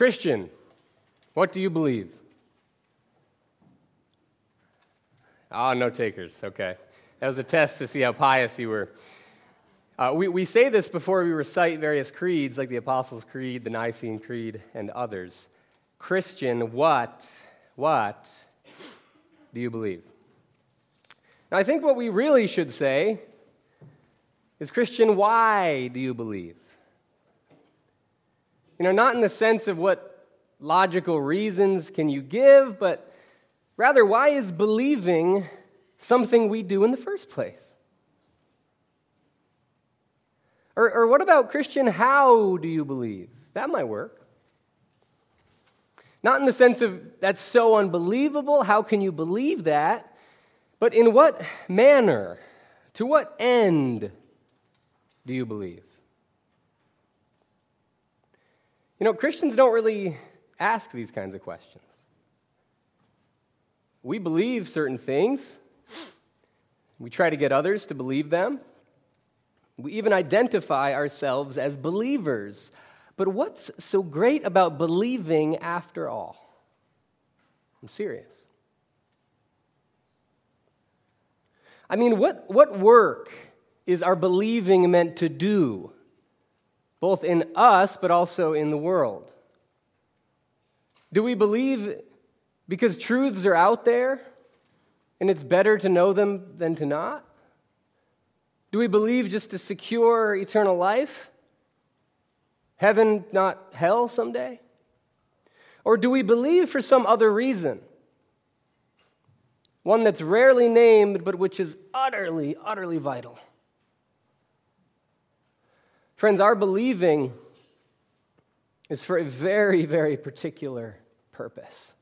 Christian, what do you believe? Ah, oh, no takers. Okay. That was a test to see how pious you were. Uh, we, we say this before we recite various creeds, like the Apostles' Creed, the Nicene Creed, and others. Christian, what, what do you believe? Now, I think what we really should say is Christian, why do you believe? You know, not in the sense of what logical reasons can you give, but rather, why is believing something we do in the first place? Or, or what about Christian, how do you believe? That might work. Not in the sense of that's so unbelievable, how can you believe that? But in what manner, to what end do you believe? You know, Christians don't really ask these kinds of questions. We believe certain things, we try to get others to believe them. We even identify ourselves as believers. But what's so great about believing after all? I'm serious. I mean, what, what work is our believing meant to do? Both in us but also in the world? Do we believe because truths are out there and it's better to know them than to not? Do we believe just to secure eternal life? Heaven, not hell someday? Or do we believe for some other reason? One that's rarely named, but which is utterly, utterly vital. Friends, our believing is for a very, very particular purpose.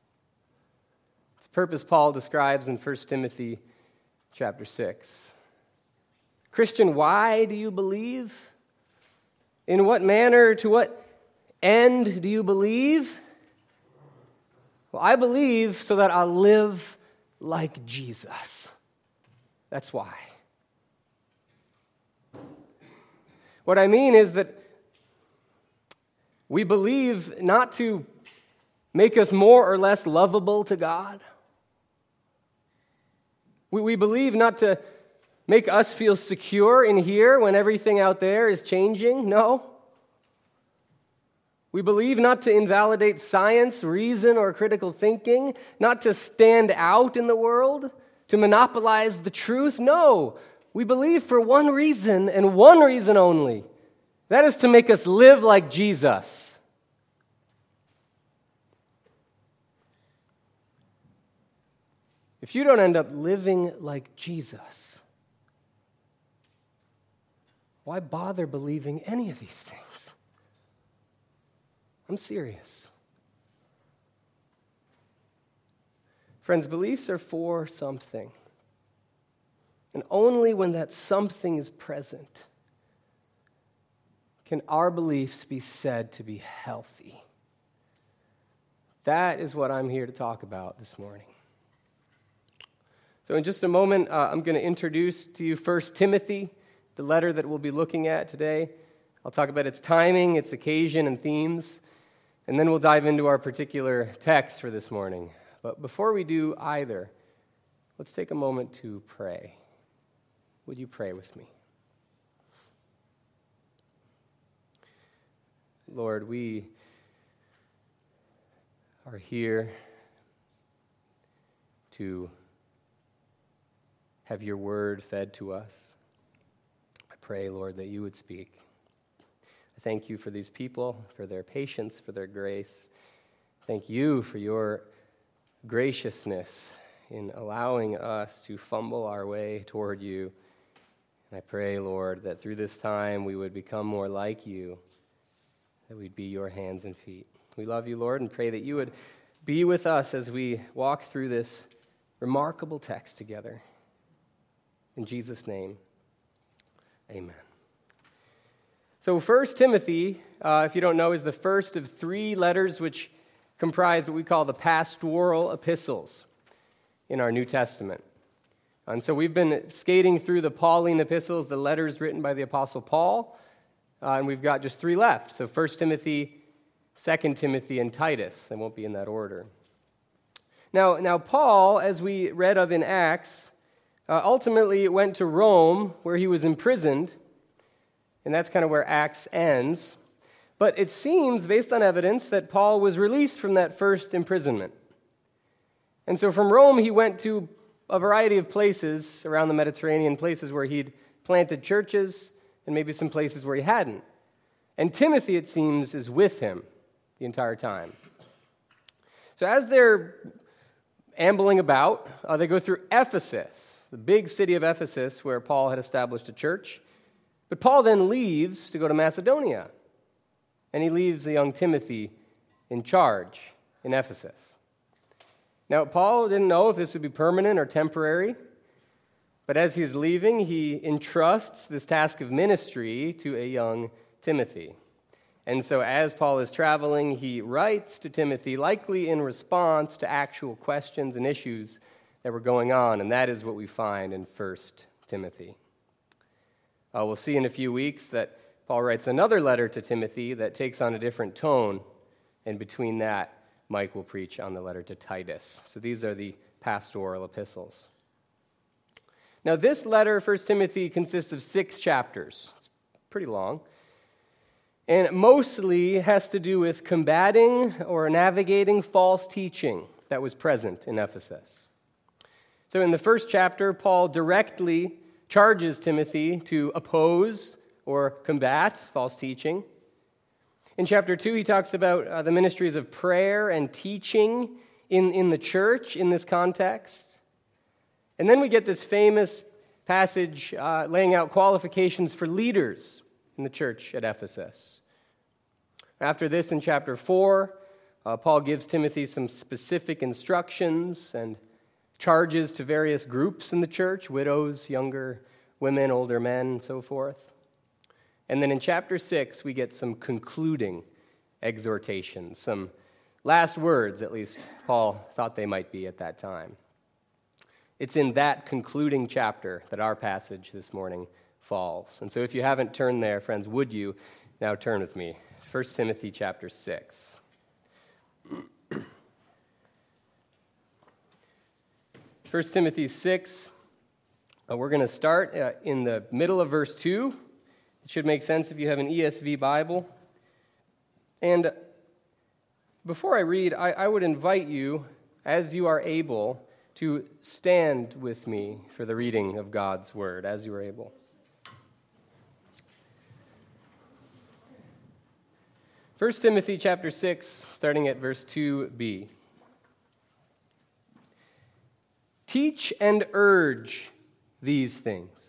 It's a purpose Paul describes in 1 Timothy chapter 6. Christian, why do you believe? In what manner, to what end do you believe? Well, I believe so that I'll live like Jesus. That's why. What I mean is that we believe not to make us more or less lovable to God. We, we believe not to make us feel secure in here when everything out there is changing. No. We believe not to invalidate science, reason, or critical thinking, not to stand out in the world, to monopolize the truth. No. We believe for one reason and one reason only that is to make us live like Jesus. If you don't end up living like Jesus, why bother believing any of these things? I'm serious. Friends, beliefs are for something. And only when that something is present can our beliefs be said to be healthy. That is what I'm here to talk about this morning. So, in just a moment, uh, I'm going to introduce to you First Timothy, the letter that we'll be looking at today. I'll talk about its timing, its occasion, and themes, and then we'll dive into our particular text for this morning. But before we do either, let's take a moment to pray. Would you pray with me? Lord, we are here to have your word fed to us. I pray, Lord, that you would speak. I thank you for these people, for their patience, for their grace. Thank you for your graciousness in allowing us to fumble our way toward you. And I pray, Lord, that through this time we would become more like you, that we'd be your hands and feet. We love you, Lord, and pray that you would be with us as we walk through this remarkable text together. In Jesus' name, amen. So, First Timothy, uh, if you don't know, is the first of three letters which comprise what we call the pastoral epistles in our New Testament. And so we've been skating through the Pauline epistles, the letters written by the Apostle Paul, uh, and we've got just three left. So 1 Timothy, 2 Timothy, and Titus. They won't be in that order. Now, now Paul, as we read of in Acts, uh, ultimately went to Rome where he was imprisoned, and that's kind of where Acts ends. But it seems, based on evidence, that Paul was released from that first imprisonment. And so from Rome, he went to a variety of places around the Mediterranean, places where he'd planted churches, and maybe some places where he hadn't. And Timothy, it seems, is with him the entire time. So as they're ambling about, uh, they go through Ephesus, the big city of Ephesus where Paul had established a church. But Paul then leaves to go to Macedonia and he leaves the young Timothy in charge in Ephesus. Now, Paul didn't know if this would be permanent or temporary, but as he's leaving, he entrusts this task of ministry to a young Timothy. And so, as Paul is traveling, he writes to Timothy, likely in response to actual questions and issues that were going on, and that is what we find in 1 Timothy. Uh, we'll see in a few weeks that Paul writes another letter to Timothy that takes on a different tone, and between that, Mike will preach on the letter to Titus. So these are the pastoral epistles. Now, this letter, 1 Timothy, consists of six chapters. It's pretty long. And mostly has to do with combating or navigating false teaching that was present in Ephesus. So, in the first chapter, Paul directly charges Timothy to oppose or combat false teaching. In chapter 2, he talks about uh, the ministries of prayer and teaching in, in the church in this context. And then we get this famous passage uh, laying out qualifications for leaders in the church at Ephesus. After this, in chapter 4, uh, Paul gives Timothy some specific instructions and charges to various groups in the church widows, younger women, older men, and so forth. And then in chapter 6, we get some concluding exhortations, some last words, at least Paul thought they might be at that time. It's in that concluding chapter that our passage this morning falls. And so if you haven't turned there, friends, would you now turn with me? 1 Timothy chapter 6. 1 Timothy 6, uh, we're going to start uh, in the middle of verse 2 it should make sense if you have an ESV Bible. And before I read, I, I would invite you, as you are able, to stand with me for the reading of God's word, as you are able. First Timothy chapter 6, starting at verse 2b. Teach and urge these things.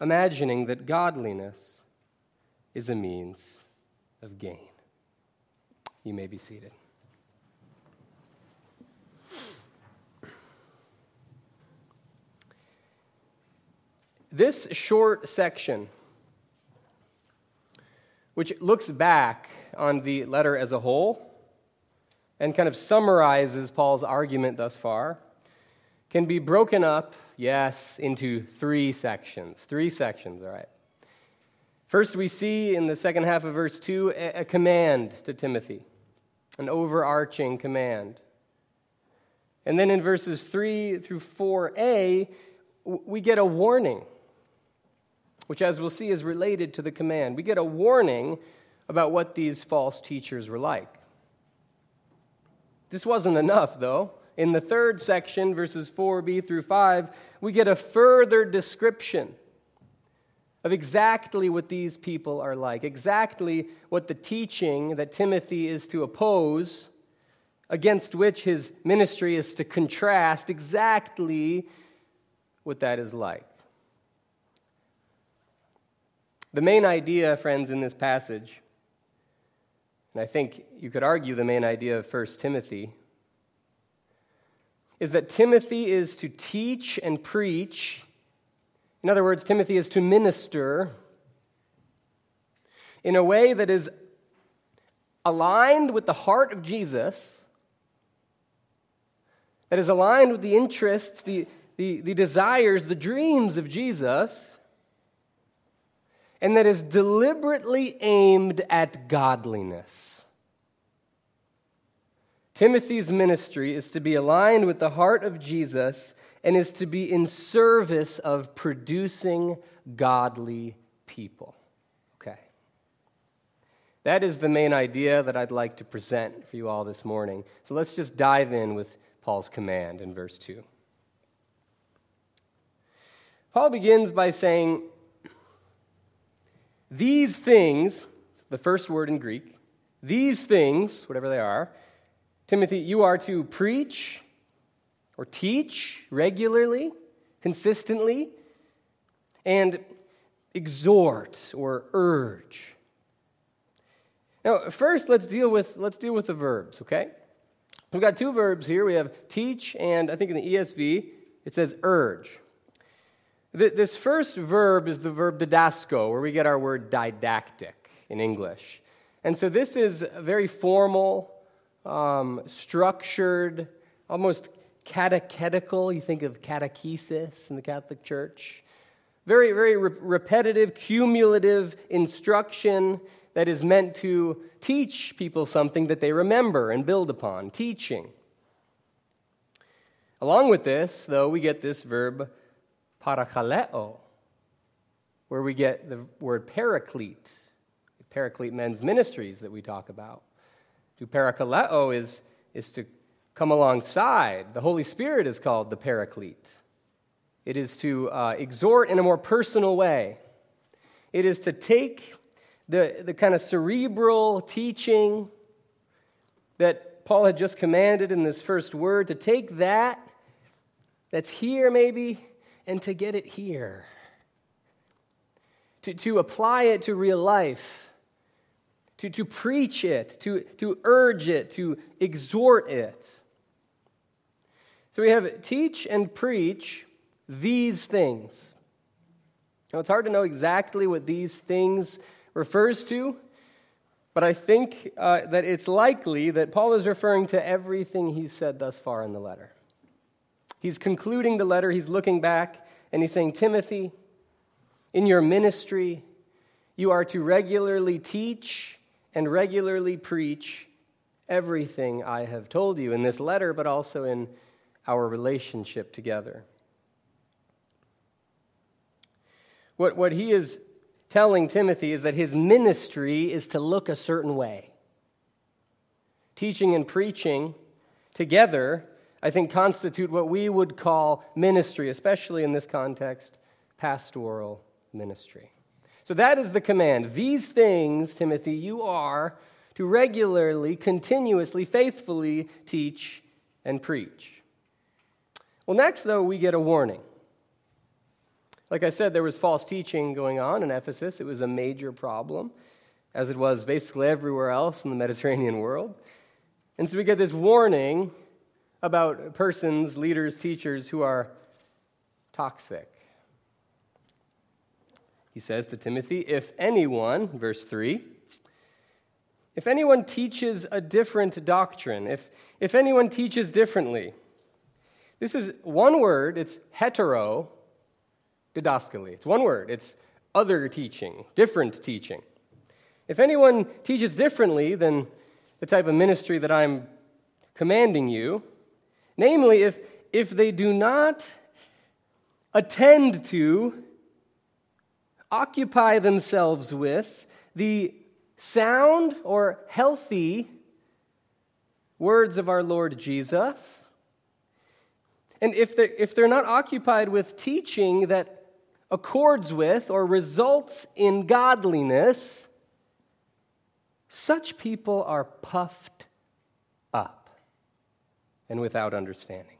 imagining that godliness is a means of gain. You may be seated. This short section, which looks back on the letter as a whole and kind of summarizes Paul's argument thus far, can be broken up yes, into three sections. Three sections, all right. First, we see in the second half of verse 2 a, command to Timothy, an overarching command. And then in verses 3 through 4a, we get a warning, which, as we'll see, is related to the command. We get a warning about what these false teachers were like. This wasn't enough, though. In the third section, verses 4b through 5, we get a further description of exactly what these people are like, exactly what the teaching that Timothy is to oppose, against which his ministry is to contrast, exactly what that is like. The main idea, friends, in this passage and I think you could argue the main idea of 1 Timothy, is that Timothy is to teach and preach. In other words, Timothy is to minister in a way that is aligned with the heart of Jesus, that is aligned with the interests, the, the, the desires, the dreams of Jesus, and that is deliberately aimed at godliness. Timothy's ministry is to be aligned with the heart of Jesus and is to be in service of producing godly people. Okay. That is the main idea that I'd like to present for you all this morning. So let's just dive in with Paul's command in verse 2. Paul begins by saying, These things, the first word in Greek, these things, whatever they are, Timothy, you are to preach or teach regularly, consistently, and exhort or urge. Now, first, let's deal with, let's deal with the verbs, okay? We've got two verbs here. We have teach, and I think in the ESV it says urge. This first verb is the verb didasko, where we get our word didactic in English. And so this is very formal, um, structured, almost catechetical. You think of catechesis in the Catholic Church. Very, very re- repetitive, cumulative instruction that is meant to teach people something that they remember and build upon, teaching. Along with this, though, we get this verb parakaleo, where we get the word paraclete, paraclete men's ministries that we talk about. To parakaleo is, is to come alongside. The Holy Spirit is called the paraclete. It is to uh, exhort in a more personal way. It is to take the, the kind of cerebral teaching that Paul had just commanded in this first word, to take that that's here maybe and to get it here, to, to apply it to real life to, to preach it, to, to urge it, to exhort it. So we have teach and preach these things. Now, it's hard to know exactly what these things refers to, but I think uh, that it's likely that Paul is referring to everything he's said thus far in the letter. He's concluding the letter, he's looking back, and he's saying, Timothy, in your ministry, you are to regularly teach and regularly preach everything I have told you in this letter, but also in our relationship together. What, what he is telling Timothy is that his ministry is to look a certain way. Teaching and preaching together, I think, constitute what we would call ministry, especially in this context, pastoral ministry. So that is the command. These things, Timothy, you are to regularly, continuously, faithfully teach and preach. Well, next, though, we get a warning. Like I said, there was false teaching going on in Ephesus. It was a major problem, as it was basically everywhere else in the Mediterranean world. And so we get this warning about persons, leaders, teachers who are toxic. He says to Timothy, If anyone, verse 3, if anyone teaches a different doctrine, if, if anyone teaches differently, this is one word, it's hetero didaskaly. It's one word, it's other teaching, different teaching. If anyone teaches differently than the type of ministry that I'm commanding you, namely, if, if they do not attend to occupy themselves with the sound or healthy words of our Lord Jesus. And if they're, if they're not occupied with teaching that accords with or results in godliness, such people are puffed up and without understanding.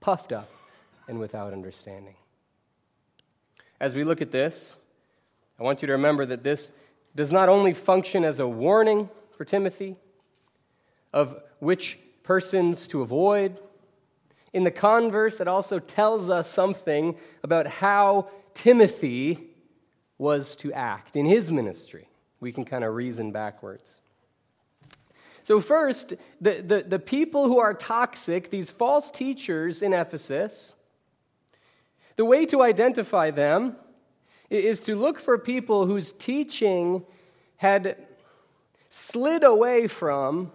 Puffed up and without understanding. As we look at this, I want you to remember that this does not only function as a warning, for Timothy of which persons to avoid. In the converse, it also tells us something about how Timothy was to act in his ministry. We can kind of reason backwards. So, first, the, the, the people who are toxic, these false teachers in Ephesus, the way to identify them is to look for people whose teaching had slid away from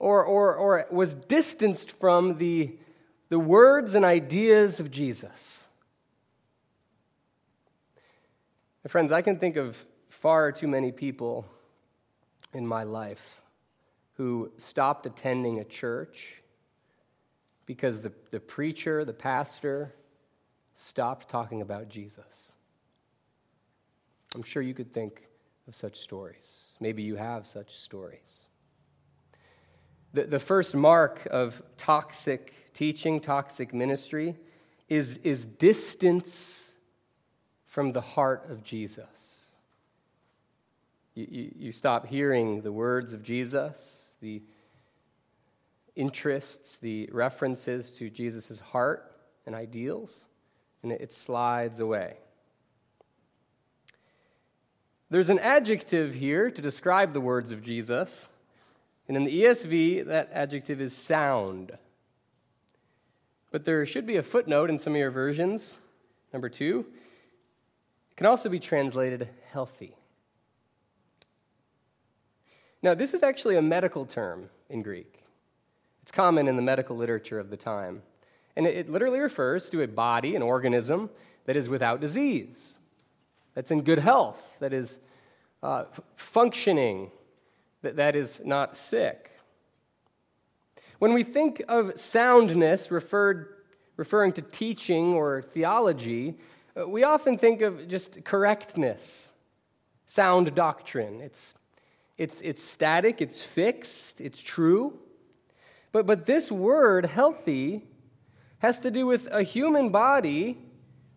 or, or, or was distanced from the, the words and ideas of Jesus. My friends, I can think of far too many people in my life who stopped attending a church because the, the preacher, the pastor, stopped talking about Jesus. I'm sure you could think of such stories. Maybe you have such stories. The, the first mark of toxic teaching, toxic ministry, is, is distance from the heart of Jesus. You, you, you stop hearing the words of Jesus, the interests, the references to Jesus' heart and ideals, and it, slides away. There's an adjective here to describe the words of Jesus. And in the ESV, that adjective is sound. But there should be a footnote in some of your versions. Number two, it can also be translated healthy. Now, this is actually a medical term in Greek. It's common in the medical literature of the time. And it literally refers to a body, an organism, that is without disease, that's in good health, that is uh, functioning, that, that is not sick. When we think of soundness referred, referring to teaching or theology, uh, we often think of just correctness, sound doctrine. It's, it's, it's static, it's fixed, it's true. But, but this word, healthy, has to do with a human body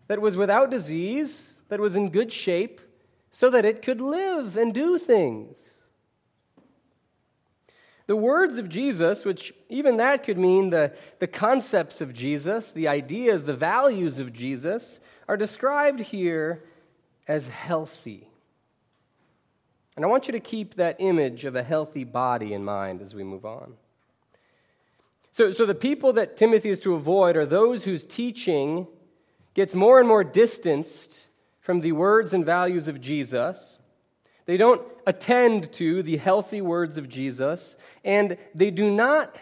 that was without disease, that was in good shape, so that it could live and do things. The words of Jesus, which even that could mean the, the concepts of Jesus, the ideas, the values of Jesus, are described here as healthy. And I want you to keep that image of a healthy body in mind as we move on. So, so the people that Timothy is to avoid are those whose teaching gets more and more distanced from the words and values of Jesus they don't attend to the healthy words of Jesus, and they do not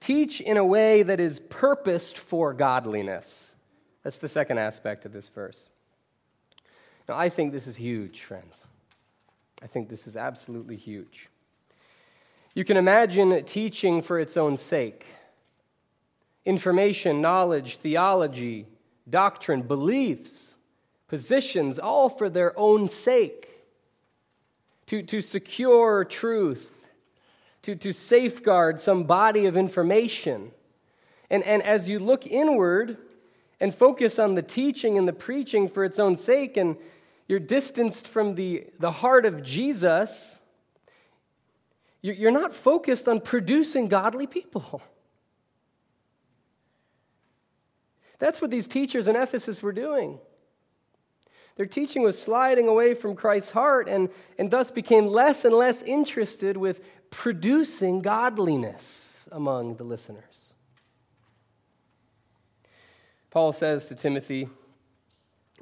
teach in a way that is purposed for godliness. That's the second aspect of this verse. Now, I think this is huge, friends. I think this is absolutely huge. You can imagine teaching for its own sake information, knowledge, theology, doctrine, beliefs, positions, all for their own sake to, to secure truth, to, to safeguard some body of information. And, and as you look inward and focus on the teaching and the preaching for its own sake, and you're distanced from the, the heart of Jesus, you're not focused on producing godly people. That's what these teachers in Ephesus were doing. Their teaching was sliding away from Christ's heart and, and thus became less and less interested with producing godliness among the listeners. Paul says to Timothy,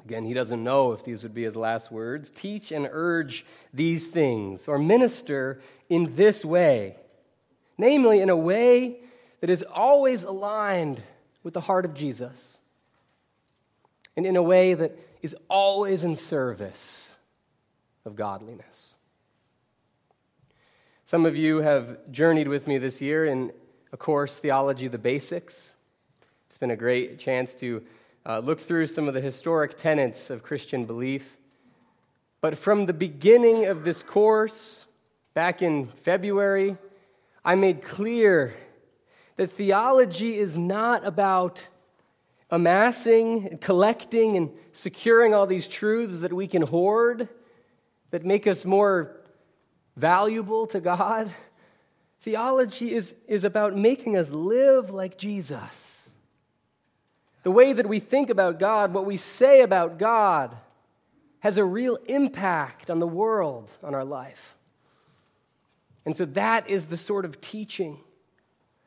again, he doesn't know if these would be his last words teach and urge these things, or minister in this way, namely, in a way that is always aligned with the heart of Jesus, and in a way that is always in service of godliness. Some of you have journeyed with me this year in a course, Theology the Basics. It's been a great chance to uh, look through some of the historic tenets of Christian belief. But from the beginning of this course, back in February, I made clear that theology is not about amassing, collecting, and securing all these truths that we can hoard that make us more valuable to God? Theology is, is about making us live like Jesus. The way that we think about God, what we say about God, has a real impact on the world, on our life. And so that is the sort of teaching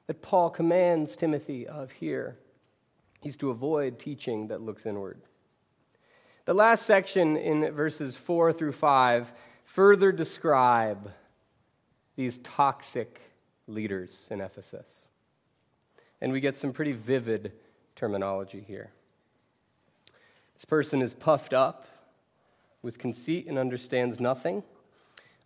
that Paul commands Timothy of here. He's to avoid teaching that looks inward. The last section in verses 4 through 5 further describe these toxic leaders in Ephesus. And we get some pretty vivid terminology here. This person is puffed up with conceit and understands nothing.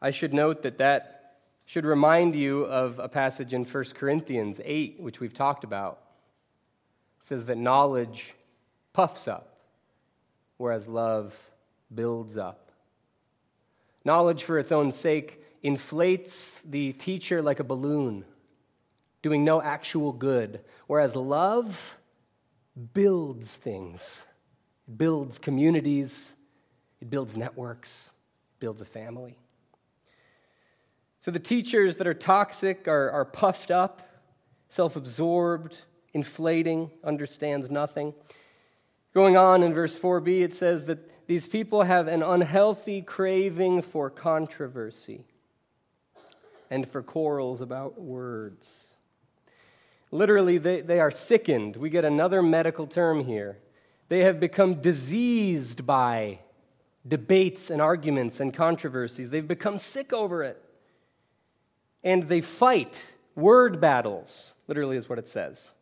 I should note that that should remind you of a passage in 1 Corinthians 8, which we've talked about. It says that knowledge puffs up, whereas love builds up. Knowledge for its own sake inflates the teacher like a balloon, doing no actual good, whereas love builds things, it builds communities, it builds networks, builds a family. So the teachers that are toxic are, are puffed up, self absorbed, inflating, understands nothing. Going on in verse 4b, it says that these people have an unhealthy craving for controversy and for quarrels about words. Literally, they, they are sickened. We get another medical term here. They have become diseased by debates and arguments and controversies. They've become sick over it. And they fight word battles, literally, is what it says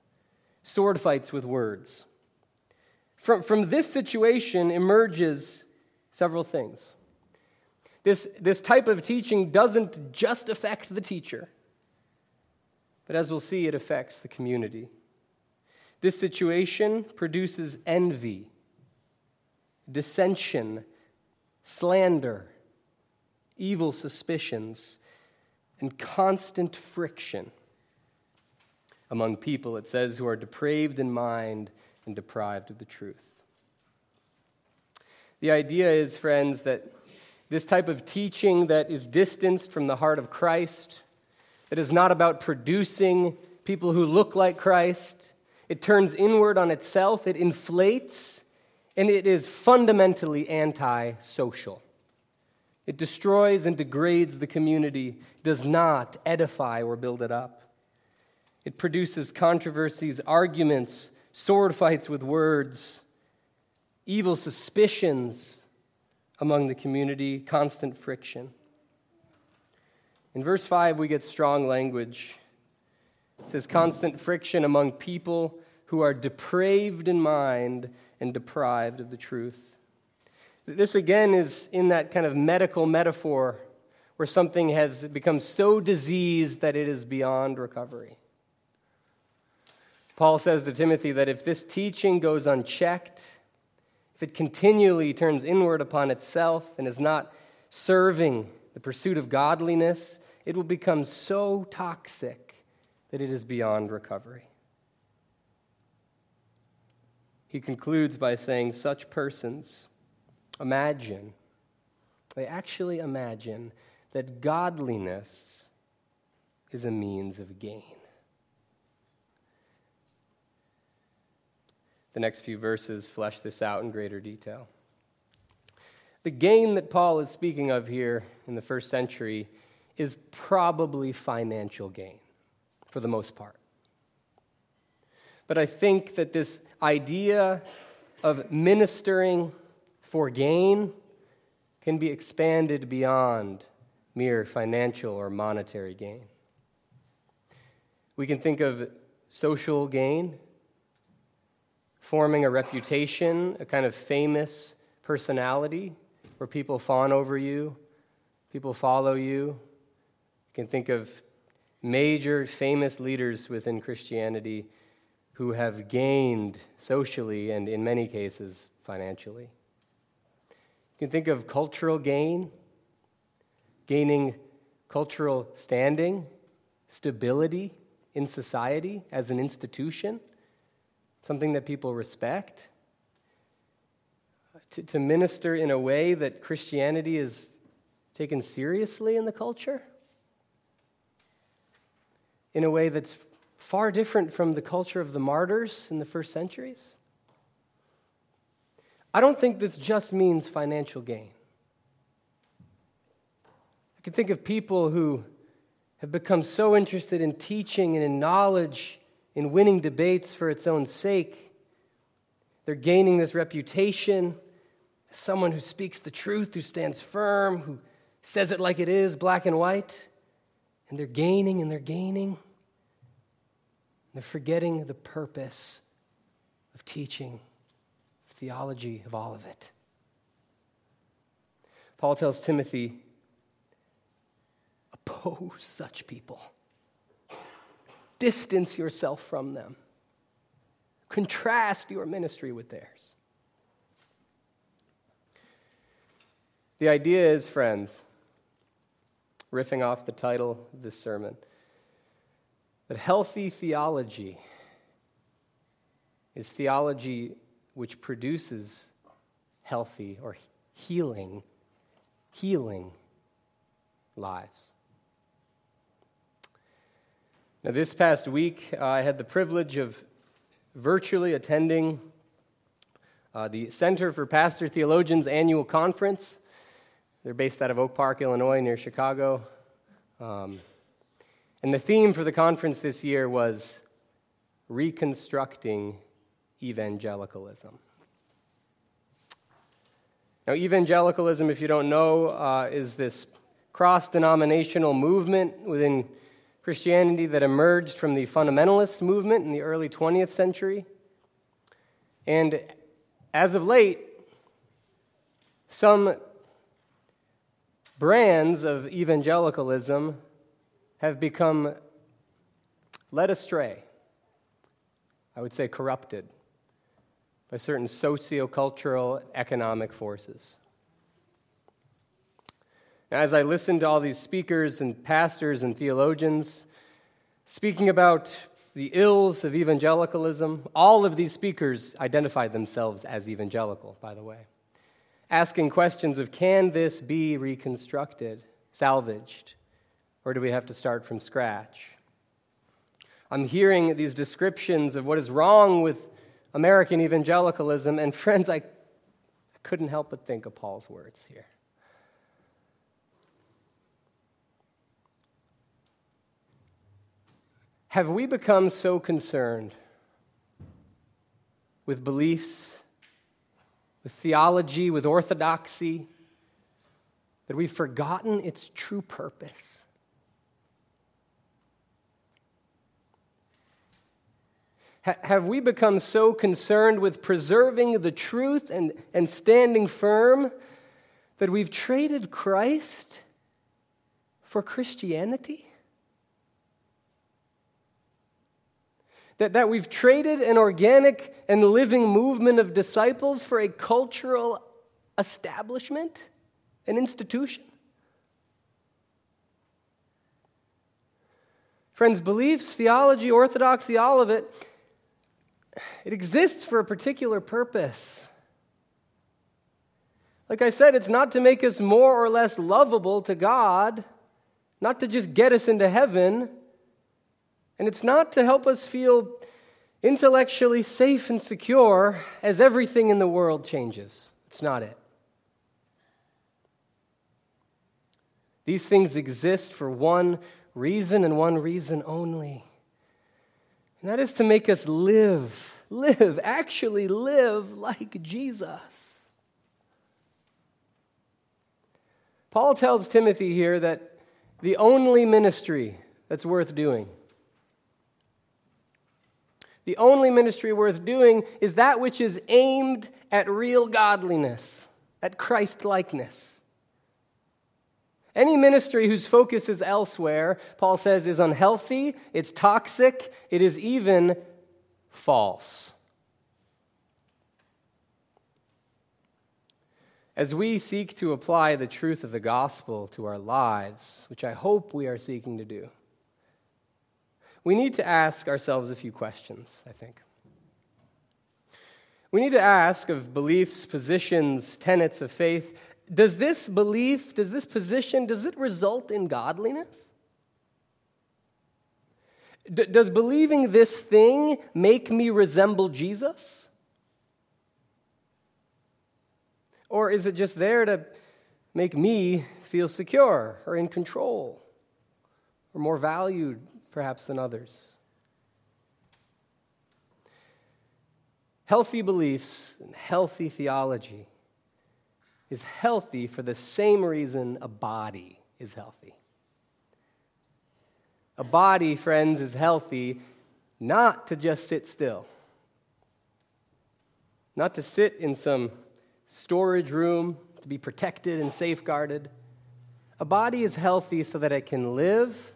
sword fights with words. From, from this situation emerges several things. This, this type of teaching doesn't just affect the teacher, but as we'll see, it affects the community. This situation produces envy, dissension, slander, evil suspicions, and constant friction among people, it says, who are depraved in mind and deprived of the truth. The idea is, friends, that this type of teaching that is distanced from the heart of Christ, that is not about producing people who look like Christ, it turns inward on itself, it inflates and it is fundamentally anti social. It destroys and degrades the community, does not edify or build it up. It produces controversies, arguments, sword fights with words, evil suspicions among the community, constant friction. In verse 5, we get strong language. It says, constant friction among people who are depraved in mind and deprived of the truth. This again is in that kind of medical metaphor where something has become so diseased that it is beyond recovery. Paul says to Timothy that if this teaching goes unchecked, if it continually turns inward upon itself and is not serving the pursuit of godliness, it will become so toxic that it is beyond recovery. He concludes by saying, Such persons imagine, they actually imagine that godliness is a means of gain. The next few verses flesh this out in greater detail. The gain that Paul is speaking of here in the first century is probably financial gain for the most part. But I think that this idea of ministering for gain can be expanded beyond mere financial or monetary gain. We can think of social gain, forming a reputation, a kind of famous personality where people fawn over you, people follow you. You can think of major famous leaders within Christianity who have gained socially and, in many cases, financially. You can think of cultural gain, gaining cultural standing, stability in society as an institution, something that people respect. To, to minister in a way that Christianity is taken seriously in the culture in a way that's far different from the culture of the martyrs in the first centuries? I don't think this just means financial gain. I can think of people who have become so interested in teaching and in knowledge, in winning debates for its own sake. They're gaining this reputation as someone who speaks the truth, who stands firm, who says it like it is, black and white. And they're gaining and they're gaining. They're forgetting the purpose of teaching, of theology, of all of it. Paul tells Timothy, oppose such people, distance yourself from them, contrast your ministry with theirs. The idea is, friends, riffing off the title of this sermon that healthy theology is theology which produces healthy or healing, healing lives. Now, this past week, uh, I had the privilege of virtually attending uh, the Center for Pastor Theologians annual conference. They're based out of Oak Park, Illinois, near Chicago. Um, and the theme for the conference this year was Reconstructing Evangelicalism. Now, evangelicalism, if you don't know, uh, is this cross denominational movement within Christianity that emerged from the fundamentalist movement in the early 20th century. And as of late, some brands of evangelicalism have become led astray, I would say corrupted, by certain sociocultural economic forces. Now, as I listened to all these speakers and pastors and theologians speaking about the ills of evangelicalism, all of these speakers identified themselves as evangelical, by the way, asking questions of can this be reconstructed, salvaged? Or do we have to start from scratch? I'm hearing these descriptions of what is wrong with American evangelicalism, and friends, I, couldn't help but think of Paul's words here. Have we become so concerned with beliefs, with theology, with orthodoxy, that we've forgotten its true purpose? have we become so concerned with preserving the truth and, and standing firm that we've traded Christ for Christianity? That, that we've traded an organic and living movement of disciples for a cultural establishment, an institution? Friends, beliefs, theology, orthodoxy, all of it it exists for a particular purpose. Like I said, it's not to make us more or less lovable to God, not to just get us into heaven, and it's not to help us feel intellectually safe and secure as everything in the world changes. It's not it. These things exist for one reason and one reason only and that is to make us live, live, actually live like Jesus. Paul tells Timothy here that the only ministry that's worth doing, the only ministry worth doing is that which is aimed at real godliness, at Christ likeness. Any ministry whose focus is elsewhere, Paul says, is unhealthy, it's toxic, it is even false. As we seek to apply the truth of the gospel to our lives, which I hope we are seeking to do, we need to ask ourselves a few questions, I think. We need to ask of beliefs, positions, tenets of faith Does this belief, does this position, does it result in godliness? D- does believing this thing make me resemble Jesus? Or is it just there to make me feel secure or in control or more valued perhaps than others? Healthy beliefs and healthy theology is healthy for the same reason a body is healthy. A body, friends, is healthy not to just sit still, not to sit in some storage room to be protected and safeguarded. A body is healthy so that it can live,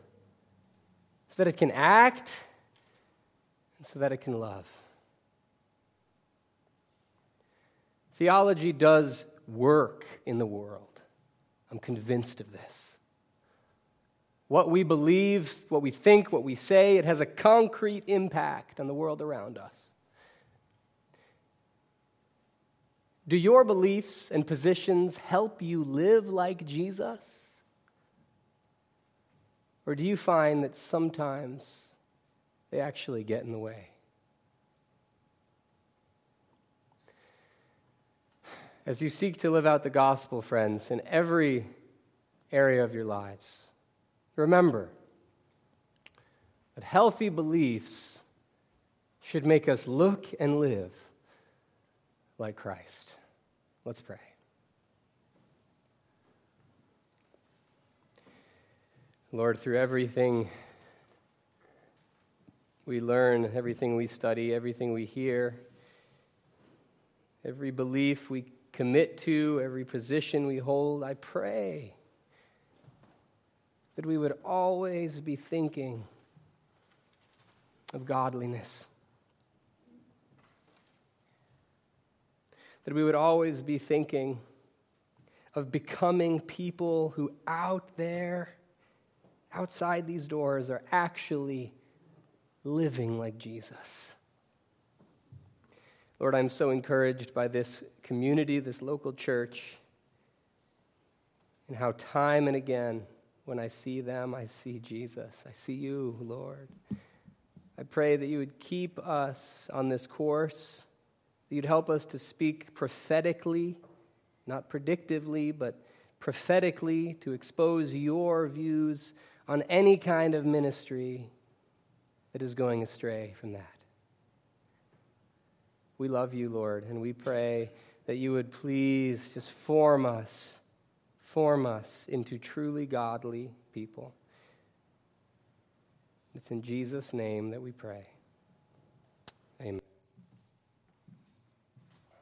so that it can act, and so that it can love. Theology does work in the world. I'm convinced of this. What we believe, what we think, what we say, it has a concrete impact on the world around us. Do your beliefs and positions help you live like Jesus? Or do you find that sometimes they actually get in the way? As you seek to live out the gospel, friends, in every area of your lives, remember that healthy beliefs should make us look and live like Christ. Let's pray. Lord, through everything we learn, everything we study, everything we hear, every belief we commit to, every position we hold, I pray that we would always be thinking of godliness. That we would always be thinking of becoming people who out there, outside these doors, are actually living like Jesus. Lord, I'm so encouraged by this community, this local church, and how time and again, when I see them, I see Jesus. I see you, Lord. I pray that you would keep us on this course, that you'd help us to speak prophetically, not predictively, but prophetically, to expose your views on any kind of ministry that is going astray from that. We love you, Lord, and we pray that you would please just form us, form us into truly godly people. It's in Jesus' name that we pray.